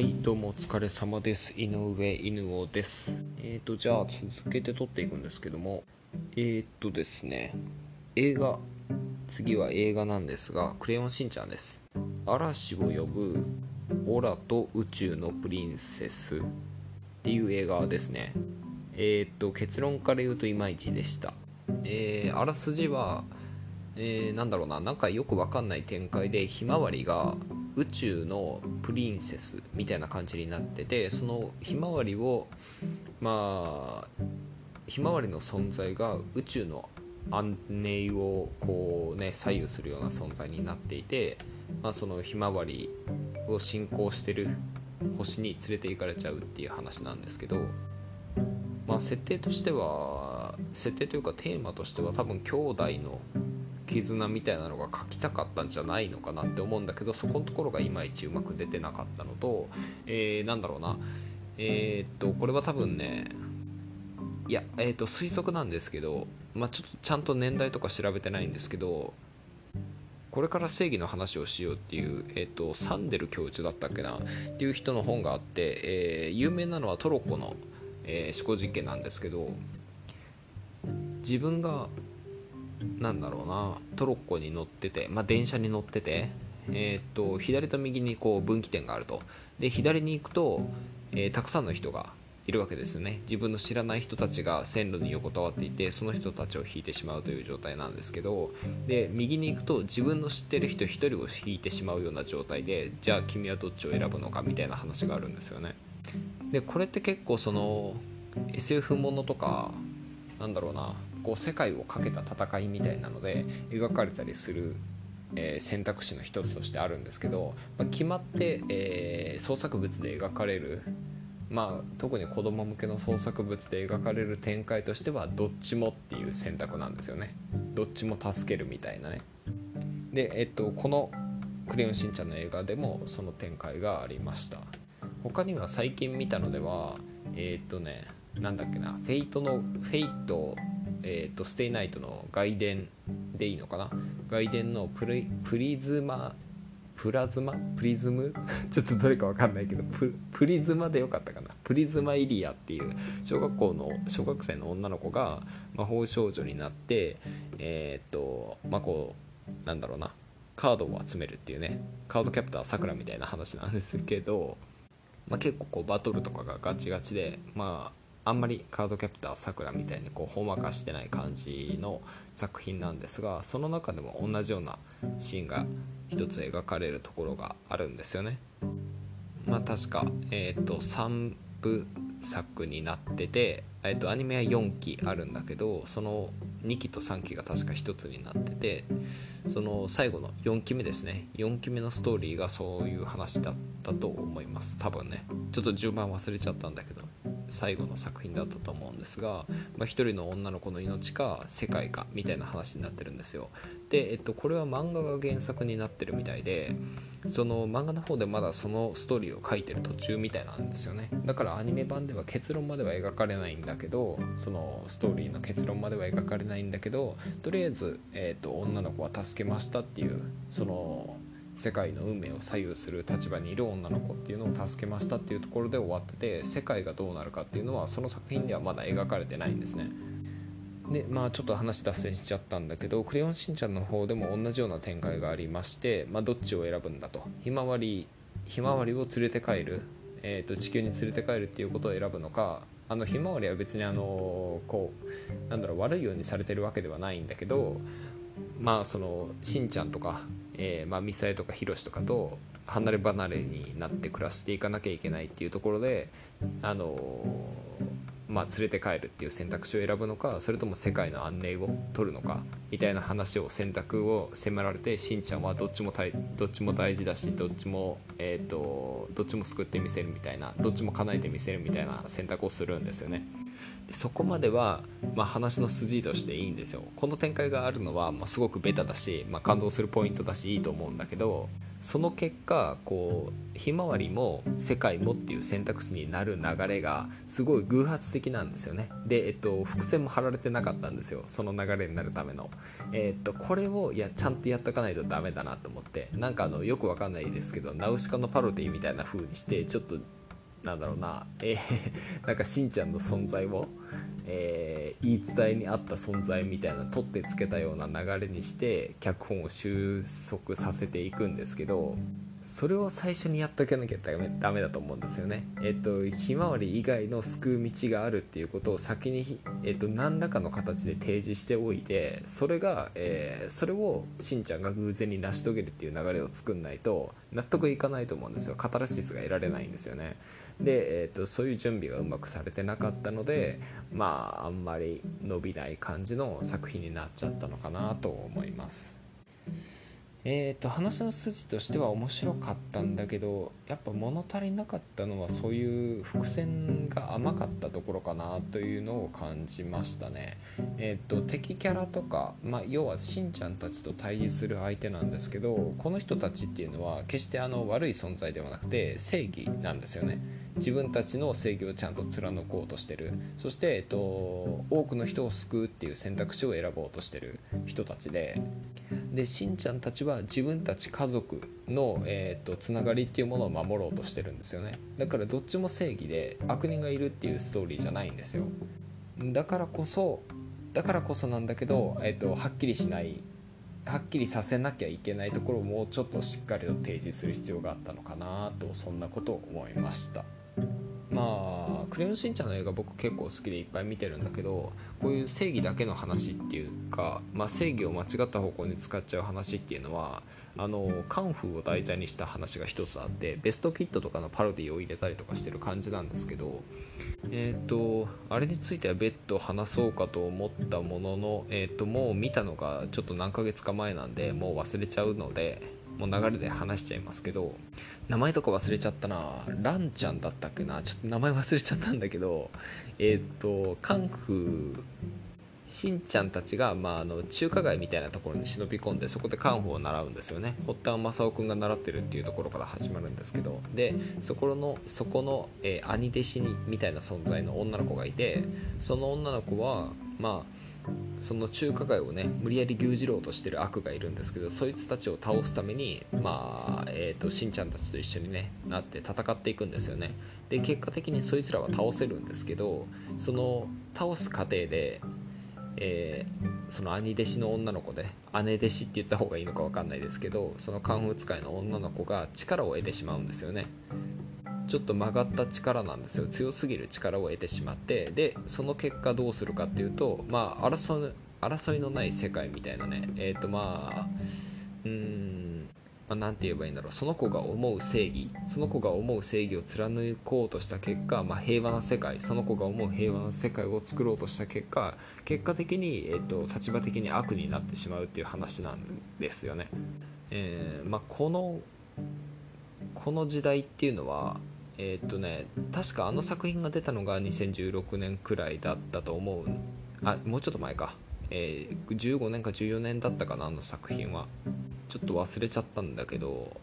はい、どうもお疲れ様です。井上犬王です。えーと、じゃあ続けて撮っていくんですけども、えーとですね、映画、次は映画なんですが、クレヨンしんちゃんです。嵐を呼ぶオラと宇宙のプリンセスっていう映画ですね。えーと、結論から言うといまいちでした。えーあらすじは、えーなんだろうな、なんかよくわかんない展開で、ひまわりが宇宙のプリンセスみたいな感じになっててそのひまわりをまあひまわりの存在が宇宙の安寧をこうね左右するような存在になっていて、まあ、そのひまわりを信仰してる星に連れて行かれちゃうっていう話なんですけどまあ設定としては設定というかテーマとしては多分兄弟の絆みたいなのが書きたかったんじゃないのかなって思うんだけどそこのところがいまいちうまく出てなかったのと、えーなんだろうな。えーっとこれは多分ねいや、えーっと推測なんですけど、まあ、ちょっとちゃんと年代とか調べてないんですけどこれから正義の話をしようっていう、えーっとサンデル教授だったっけなっていう人の本があって、えー有名なのはトロッコの、えー思考実験なんですけど自分がなんだろうな。トロッコに乗ってて、まあ、電車に乗ってて、えーっと左と右にこう分岐点があると。で左に行くと、えーたくさんの人がいるわけですよね。自分の知らない人たちが線路に横たわっていてその人たちを引いてしまうという状態なんですけどで右に行くと自分の知ってる人1人を引いてしまうような状態でじゃあ君はどっちを選ぶのかみたいな話があるんですよね。でこれって結構その SF ものとかなんだろうなこう世界をかけた戦いみたいなので描かれたりする、えー選択肢の一つとしてあるんですけど、まあ決まって、えー創作物で描かれる、まあ、特に子供向けの創作物で描かれる展開としてはどっちもっていう選択なんですよね。どっちも助けるみたいなね。で、えっと、この「クレヨンしんちゃん」の映画でもその展開がありました。他には最近見たのではえーっとねなんだっけなフェイトのフェイトえーっとステイナイトの外伝でいいのかな？外伝のプリプリズマプラズマ？プリズム？ちょっとどれかわかんないけどプリズマでよかったかな？プリズマイリヤっていう小学校の小学生の女の子が魔法少女になってえーっとまあこうなんだろうな？カードを集めるっていうねカードキャプターさくらみたいな話なんですけどまあ、結構こうバトルとかがガチガチで、まあ、あんまりカードキャプターさくらみたいにこうほんわかしてない感じの作品なんですがその中でも同じようなシーンが一つ描かれるところがあるんですよね。まあ、確か、えー、と3部作になってて、えー、とアニメは4期あるんだけどその2期と3期が確か1つになっててその最後の4期目ですね。4期目のストーリーがそういう話だったと思います。多分ね。ちょっと順番忘れちゃったんだけど。最後の作品だったと思うんですが、まあ、一人の女の子の命か世界かみたいな話になってるんですよ。で、えっと、これは漫画が原作になってるみたいでその漫画の方でまだそのストーリーを書いてる途中みたいなんですよね。だからアニメ版では結論までは描かれないんだけどそのストーリーの結論までは描かれないんだけどとりあえず、えっと、女の子は助けましたっていうその世界の運命を左右する立場にいる女の子っていうのを助けましたっていうところで終わってて世界がどうなるかっていうのはその作品ではまだ描かれてないんですね。でまあちょっと話脱線しちゃったんだけど「クレヨンしんちゃん」の方でも同じような展開がありまして、まあ、どっちを選ぶんだと。ひまわりひまわりを連れて帰る、えー、と地球に連れて帰るっていうことを選ぶのかあのひまわりは別にあのこうなんだろう悪いようにされてるわけではないんだけどまあそのしんちゃんとか、えーまあ、ミサエとかヒロシとかと離れ離れになって暮らしていかなきゃいけないっていうところであのまあ、連れて帰るっていう選択肢を選ぶのかそれとも世界の安寧を取るのかみたいな話を選択を迫られてしんちゃんはどっちも大どっちも大事だしどっちも、えー、とどっちも救ってみせるみたいなどっちも叶えてみせるみたいな選択をするんですよね。そこまでは、まあ、話の筋としていいんですよ。この展開があるのは、まあ、すごくベタだし、まあ、感動するポイントだしいいと思うんだけどその結果こうひまわりも世界もっていう選択肢になる流れがすごい偶発的なんですよね。で、えっと、伏線も張られてなかったんですよ。その流れになるための、えっと、これをいやちゃんとやっとかないとダメだなと思って。なんかあのよくわかんないですけどナウシカのパロディみたいな風にしてちょっとなんだろうな、えー、なんかしんちゃんの存在を、えー、言い伝えにあった存在みたいな取ってつけたような流れにして脚本を収束させていくんですけどそれを最初にやっとかなきゃダメだと思うんですよね。えっとひまわり以外の救う道があるっていうことを先に、えっと、何らかの形で提示しておいてそれが、えー、それをしんちゃんが偶然に成し遂げるっていう流れを作んないと納得いかないと思うんですよカタルシスが得られないんですよね。で、えっとそういう準備がうまくされてなかったのでまああんまり伸びない感じの作品になっちゃったのかなと思います。えーと、話の筋としては面白かったんだけどやっぱ物足りなかったのはそういう伏線が甘かったところかなというのを感じましたね。えーと、敵キャラとか、まあ、要はしんちゃんたちと対峙する相手なんですけどこの人たちっていうのは決してあの悪い存在ではなくて正義なんですよね。自分たちの正義をちゃんと貫こうとしてる。そして、えっと、多くの人を救うっていう選択肢を選ぼうとしてる人たちで。でしんちゃんたちは自分たち家族の、えーと、つながりっていうものを守ろうとしてるんですよね。だからどっちも正義で悪人がいるっていうストーリーじゃないんですよ。だからこそだからこそなんだけど、えーと、はっきりしないはっきりさせなきゃいけないところをもうちょっとしっかりと提示する必要があったのかなとそんなことを思いました。まあクレヨンしんちゃんの映画僕結構好きでいっぱい見てるんだけどこういう正義だけの話っていうか、まあ、正義を間違った方向に使っちゃう話っていうのはあのカンフーを題材にした話が一つあってベストキットとかのパロディを入れたりとかしてる感じなんですけどえっ、ー、とあれについては別途話そうかと思ったものの、えー、ともう見たのがちょっと何ヶ月か前なんでもう忘れちゃうのでもう流れで話しちゃいますけど名前とか忘れちゃったな。ランちゃんだったっけな。ちょっと名前忘れちゃったんだけど。えっ、ー、とカンフー。しんちゃんたちが、まあ、あの中華街みたいなところに忍び込んでそこでカンフーを習うんですよね。堀田正雄君が習ってるっていうところから始まるんですけど。でそこのそこの、えー、兄弟子にみたいな存在の女の子がいてその女の子はまあその中華街をね無理やり牛耳ろうとしてる悪がいるんですけどそいつたちを倒すためにまあえーと、しんちゃんたちと一緒にねなって戦っていくんですよね。で結果的にそいつらは倒せるんですけどその倒す過程でえー、その兄弟子の女の子で姉弟子って言った方がいいのか分かんないですけどそのカンフー使いの女の子が力を得てしまうんですよね。ちょっと曲がった力なんですよ。強すぎる力を得てしまって。でその結果どうするかっていうとまあ争い争いのない世界みたいなね。えっ、ー、とまあうんまあ、て言えばいいんだろう。その子が思う正義。その子が思う正義を貫こうとした結果、まあ、平和な世界。その子が思う平和な世界を作ろうとした結果結果的に、えーと、立場的に悪になってしまうっていう話なんですよね。えーまあ、このこの時代っていうのはえー、っとね確かあの作品が出たのが2016年くらいだったと思うあもうちょっと前か、えー、15年か14年だったかなあの作品は。ちょっと忘れちゃったんだけど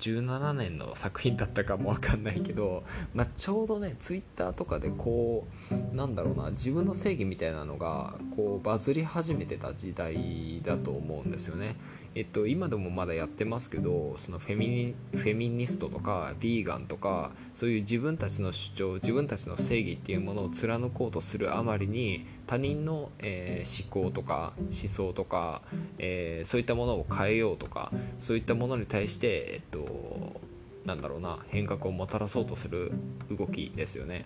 17年の作品だったかも分かんないけど、まあ、ちょうどねツイッターとかでこうなんだろうな自分の正義みたいなのがこうバズり始めてた時代だと思うんですよね。えっと、今でもまだやってますけどそのフェミニフェミニストとかビーガンとかそういう自分たちの主張自分たちの正義っていうものを貫こうとするあまりに他人の、えー、思考とか思想とか、えー、そういったものを変えようとかそういったものに対して、えっと、なんだろうな変革をもたらそうとする動きですよね。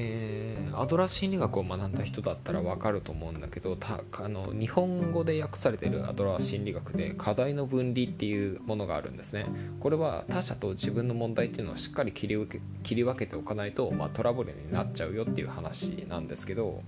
えー、アドラー心理学を学んだ人だったら分かると思うんだけどたあの日本語で訳されてるアドラー心理学で課題の分離っていうものがあるんですね。これは他者と自分の問題っていうのをしっかり切り分け切り分けておかないと、まあ、トラブルになっちゃうよっていう話なんですけど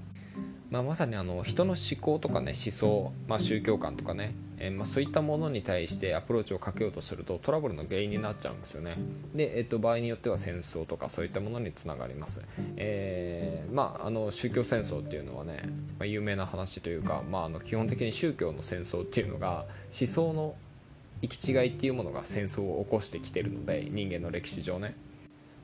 まあ、まさにあの人の思考とかね思想、まあ、宗教観とかね、えー、まあ、そういったものに対してアプローチをかけようとするとトラブルの原因になっちゃうんですよね。で、えー、と場合によっては戦争とかそういったものにつながります、えー、まあ、あの宗教戦争っていうのはね、ま、有名な話というか、まあ、あの基本的に宗教の戦争っていうのが思想の行き違いっていうものが戦争を起こしてきてるので人間の歴史上ね。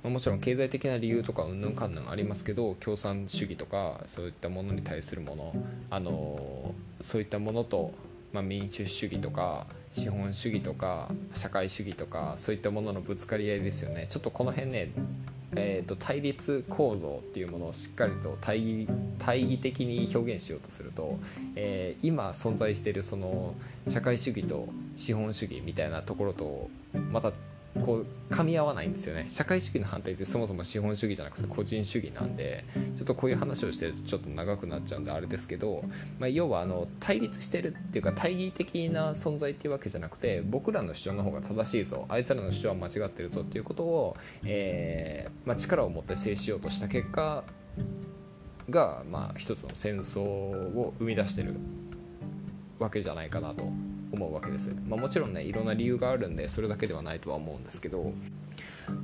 まあ、もちろん経済的な理由とかうん。ぬんかんぬんありますけど共産主義とかそういったものに対するもの、あのそういったものと、まあ、民主主義とか資本主義とか社会主義とかそういったもののぶつかり合いですよね。ちょっとこの辺ねえーと、対立構造っていうものをしっかりと対義対義的に表現しようとすると、えー、今存在しているその社会主義と資本主義みたいなところとまたこう噛み合わないんですよね。社会主義の反対ってそもそも資本主義じゃなくて個人主義なんでちょっとこういう話をしてるとちょっと長くなっちゃうんであれですけど、まあ、要はあの対立してるっていうか対義的な存在っていうわけじゃなくて僕らの主張の方が正しいぞあいつらの主張は間違ってるぞっていうことを、えーまあ、力を持って制しようとした結果が、まあ、一つの戦争を生み出してるわけじゃないかなと。思うわけです、まあ、もちろんねいろんな理由があるんでそれだけではないとは思うんですけど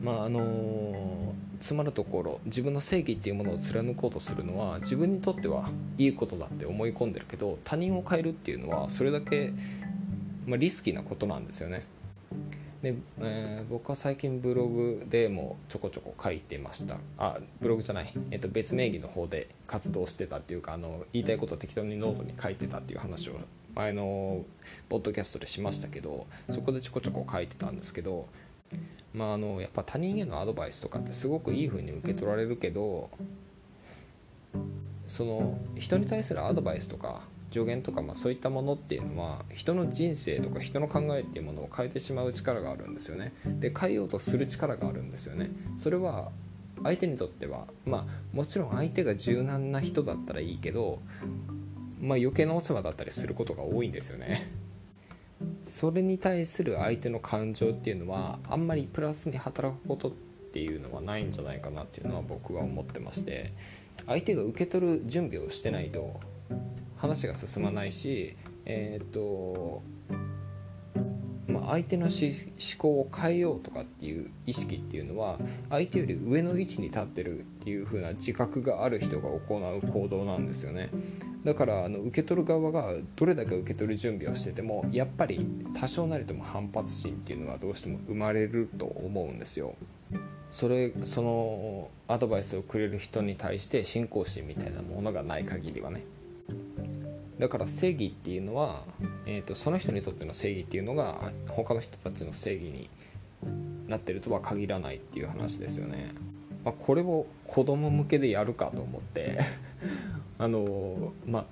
まああのつまるところ自分の正義っていうものを貫こうとするのは自分にとってはいいことだって思い込んでるけど他人を変えるっていうのはそれだけ、まあ、リスキーなことなんですよね。で、えー、僕は最近ブログでもちょこちょこ書いてました。あブログじゃない、えー、と別名義の方で活動してたっていうかあの言いたいことを適当にノートに書いてたっていう話を前のポッドキャストでしましたけどそこでちょこちょこ書いてたんですけどまああのやっぱ他人へのアドバイスとかってすごくいい風に受け取られるけどその人に対するアドバイスとか助言とか、まあ、そういったものっていうのは人の人生とか人の考えっていうものを変えてしまう力があるんですよね。で変えようとする力があるんですよね。それは相手にとってはまあもちろん相手が柔軟な人だったらいいけどまあ、余計なお世話だったりすることが多いんですよね。それに対する相手の感情っていうのはあんまりプラスに働くことっていうのはないんじゃないかなっていうのは僕は思ってまして相手が受け取る準備をしてないと話が進まないしえっ、とま、相手の思考を変えようとかっていう意識っていうのは相手より上の位置に立ってるっていう風な自覚がある人が行う行動なんですよねだからあの受け取る側がどれだけ受け取る準備をしててもやっぱり多少なりとも反発心っていうのはどうしても生まれると思うんですよ。それそのアドバイスをくれる人に対して信仰心みたいなものがない限りはねだから正義っていうのは、えーと、その人にとっての正義っていうのが他の人たちの正義になってるとは限らないっていう話ですよね。まあ、これを子供向けでやるかと思ってあのま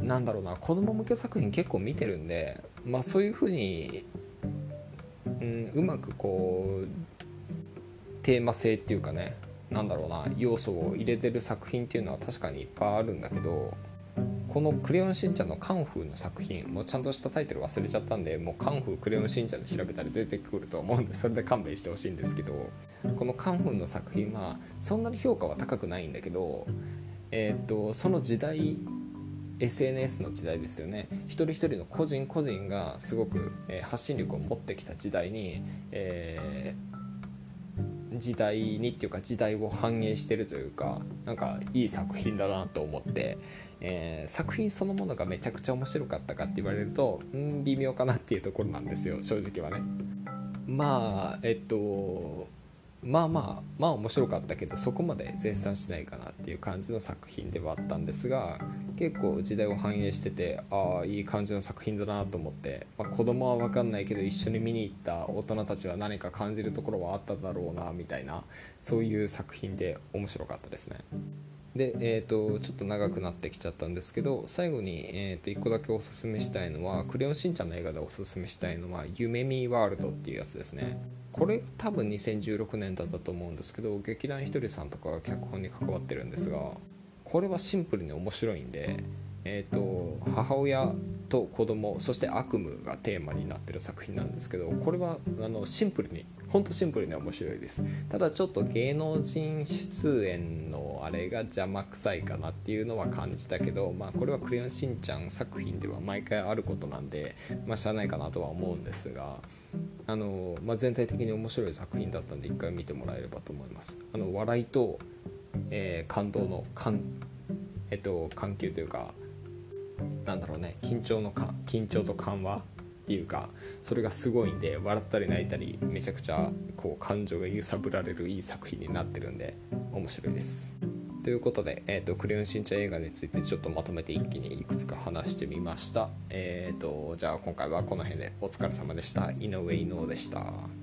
あなんだろうな子供向け作品結構見てるんで、まあ、そういうふうに、うん、うまくこうテーマ性っていうかねなんだろうな要素を入れてる作品っていうのは確かにいっぱいあるんだけどこの「クレヨンしんちゃん」のカンフーの作品もうちゃんとしたタイトル忘れちゃったんでもうカンフークレヨンしんちゃんで調べたら出てくると思うんでそれで勘弁してほしいんですけどこのカンフーの作品はそんなに評価は高くないんだけどえーと、その時代 SNS の時代ですよね一人一人の個人個人がすごく、えー、発信力を持ってきた時代に、えー、時代にっていうか時代を反映してるというかなんかいい作品だなと思って、えー、作品そのものがめちゃくちゃ面白かったかって言われるとうん微妙かなっていうところなんですよ正直はね。まあえっとまあまあまあ面白かったけどそこまで絶賛しないかなっていう感じの作品ではあったんですが結構時代を反映しててああいい感じの作品だなと思って、まあ、子供は分かんないけど一緒に見に行った大人たちは何か感じるところはあっただろうなみたいなそういう作品で面白かったですね。で、えーと、ちょっと長くなってきちゃったんですけど最後に、えーと、1個だけおすすめしたいのは「クレヨンしんちゃん」の映画でおすすめしたいのは「夢見ワールド」っていうやつですね。これ多分2016年だったと思うんですけど劇団ひとりさんとかが脚本に関わってるんですがこれはシンプルに面白いんで、えーと、母親と子供そして悪夢がテーマになってる作品なんですけどこれはあのシンプルにほんとシンプルに面白いです。ただちょっと芸能人出演のあれが邪魔くさいかなっていうのは感じたけどまあこれは「クレヨンしんちゃん」作品では毎回あることなんでまあしゃあないかなとは思うんですがあの、まあ、全体的に面白い作品だったんで一回見てもらえればと思います。あの笑いと、えー、感動の感えっと緩急というかなんだろうね緊張のか緊張と緩和っていうかそれがすごいんで笑ったり泣いたりめちゃくちゃこう感情が揺さぶられるいい作品になってるんで面白いです。ということで、えーと、クレヨンしんちゃん映画についてちょっとまとめて一気にいくつか話してみました。えっ、ー、と、じゃあ今回はこの辺でお疲れ様でした。井上伊能でした。